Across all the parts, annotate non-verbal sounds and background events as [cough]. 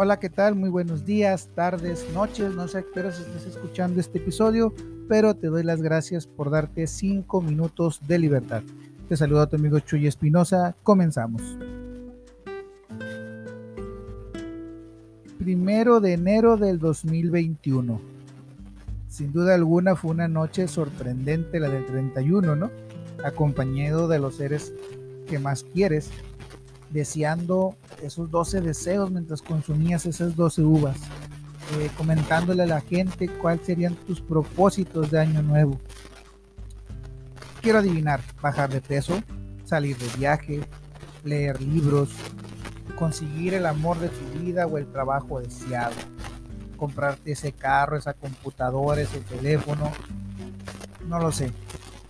Hola, ¿qué tal? Muy buenos días, tardes, noches. No sé a qué horas estés escuchando este episodio, pero te doy las gracias por darte cinco minutos de libertad. Te saluda tu amigo Chuy Espinosa. Comenzamos. Primero de enero del 2021. Sin duda alguna fue una noche sorprendente la del 31, ¿no? Acompañado de los seres que más quieres, deseando esos 12 deseos mientras consumías esas 12 uvas, eh, comentándole a la gente cuáles serían tus propósitos de año nuevo. Quiero adivinar, bajar de peso, salir de viaje, leer libros, conseguir el amor de tu vida o el trabajo deseado, comprarte ese carro, esa computadora, ese teléfono, no lo sé.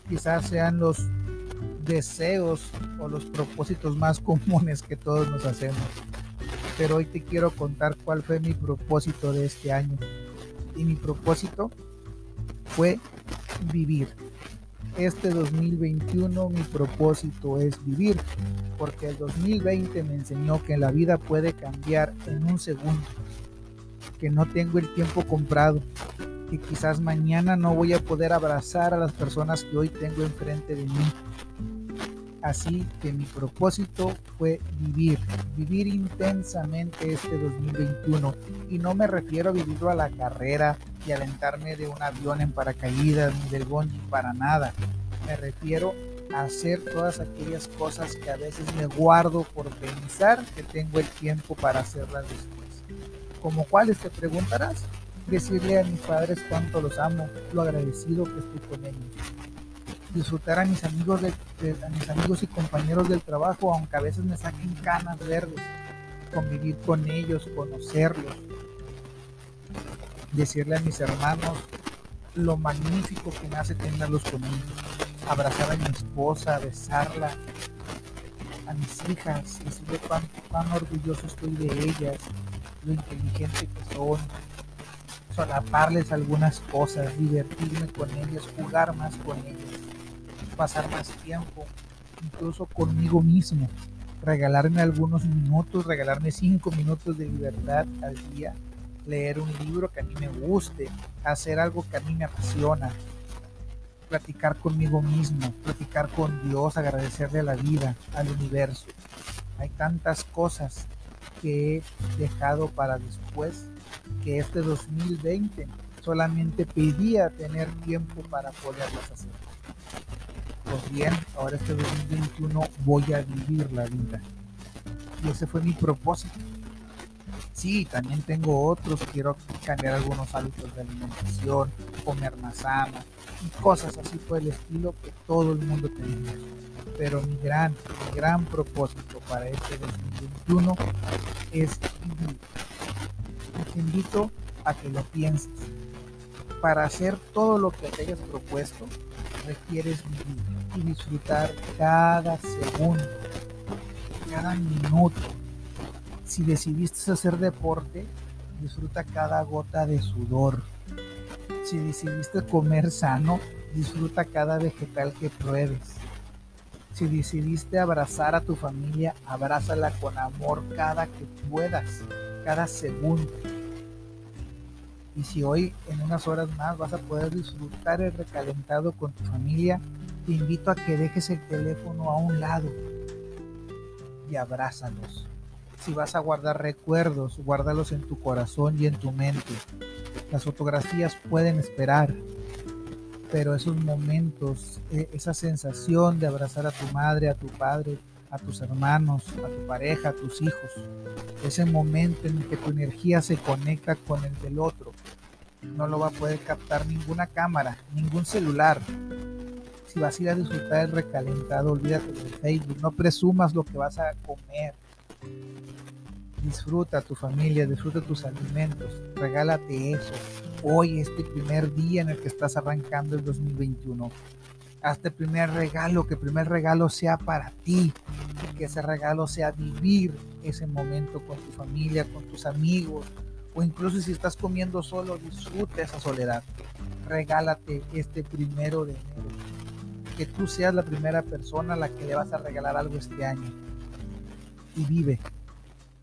Quizás sean los deseos o los propósitos más [laughs] comunes que todos nos hacemos. Pero hoy te quiero contar cuál fue mi propósito de este año. Y mi propósito fue vivir. Este 2021 mi propósito es vivir, porque el 2020 me enseñó que la vida puede cambiar en un segundo, que no tengo el tiempo comprado, que quizás mañana no voy a poder abrazar a las personas que hoy tengo enfrente de mí, Así que mi propósito fue vivir, vivir intensamente este 2021. Y no me refiero a vivirlo a la carrera y alentarme de un avión en paracaídas ni del bungee para nada. Me refiero a hacer todas aquellas cosas que a veces me guardo por pensar que tengo el tiempo para hacerlas después. ¿Como cuáles te preguntarás? Decirle a mis padres cuánto los amo, lo agradecido que estoy con ellos disfrutar a mis amigos de, a mis amigos y compañeros del trabajo, aunque a veces me saquen canas verdes, convivir con ellos, conocerlos, decirle a mis hermanos lo magnífico que me hace tenerlos conmigo, abrazar a mi esposa, besarla, a mis hijas, decirle cuán, cuán orgulloso estoy de ellas, lo inteligente que son, solaparles algunas cosas, divertirme con ellas, jugar más con ellas pasar más tiempo, incluso conmigo mismo, regalarme algunos minutos, regalarme cinco minutos de libertad al día, leer un libro que a mí me guste, hacer algo que a mí me apasiona, platicar conmigo mismo, platicar con Dios, agradecerle a la vida, al universo. Hay tantas cosas que he dejado para después que este 2020 solamente pedía tener tiempo para poderlas hacer pues bien, ahora este 2021 voy a vivir la vida. Y ese fue mi propósito. Sí, también tengo otros, quiero cambiar algunos hábitos de alimentación, comer más sano y cosas así por el estilo que todo el mundo tenemos. Pero mi gran, mi gran propósito para este 2021 es vivir. Y te invito a que lo pienses. Para hacer todo lo que te hayas propuesto, requieres vivir y disfrutar cada segundo, cada minuto. Si decidiste hacer deporte, disfruta cada gota de sudor. Si decidiste comer sano, disfruta cada vegetal que pruebes. Si decidiste abrazar a tu familia, abrázala con amor cada que puedas, cada segundo. Y si hoy en unas horas más vas a poder disfrutar el recalentado con tu familia, te invito a que dejes el teléfono a un lado y abrázalos. Si vas a guardar recuerdos, guárdalos en tu corazón y en tu mente. Las fotografías pueden esperar, pero esos momentos, e, esa sensación de abrazar a tu madre, a tu padre, a tus hermanos, a tu pareja, a tus hijos, ese momento en el que tu energía se conecta con el del otro, no lo va a poder captar ninguna cámara, ningún celular. Si vas a ir a disfrutar el recalentado, olvídate de Facebook, no presumas lo que vas a comer. Disfruta tu familia, disfruta tus alimentos, regálate eso. Hoy, este primer día en el que estás arrancando el 2021. Hazte el primer regalo, que el primer regalo sea para ti, que ese regalo sea vivir ese momento con tu familia, con tus amigos, o incluso si estás comiendo solo, disfruta esa soledad. Regálate este primero de enero. Que tú seas la primera persona a la que le vas a regalar algo este año. Y vive.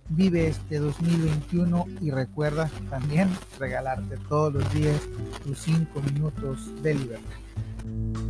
Vive este 2021 y recuerda también regalarte todos los días tus 5 minutos de libertad.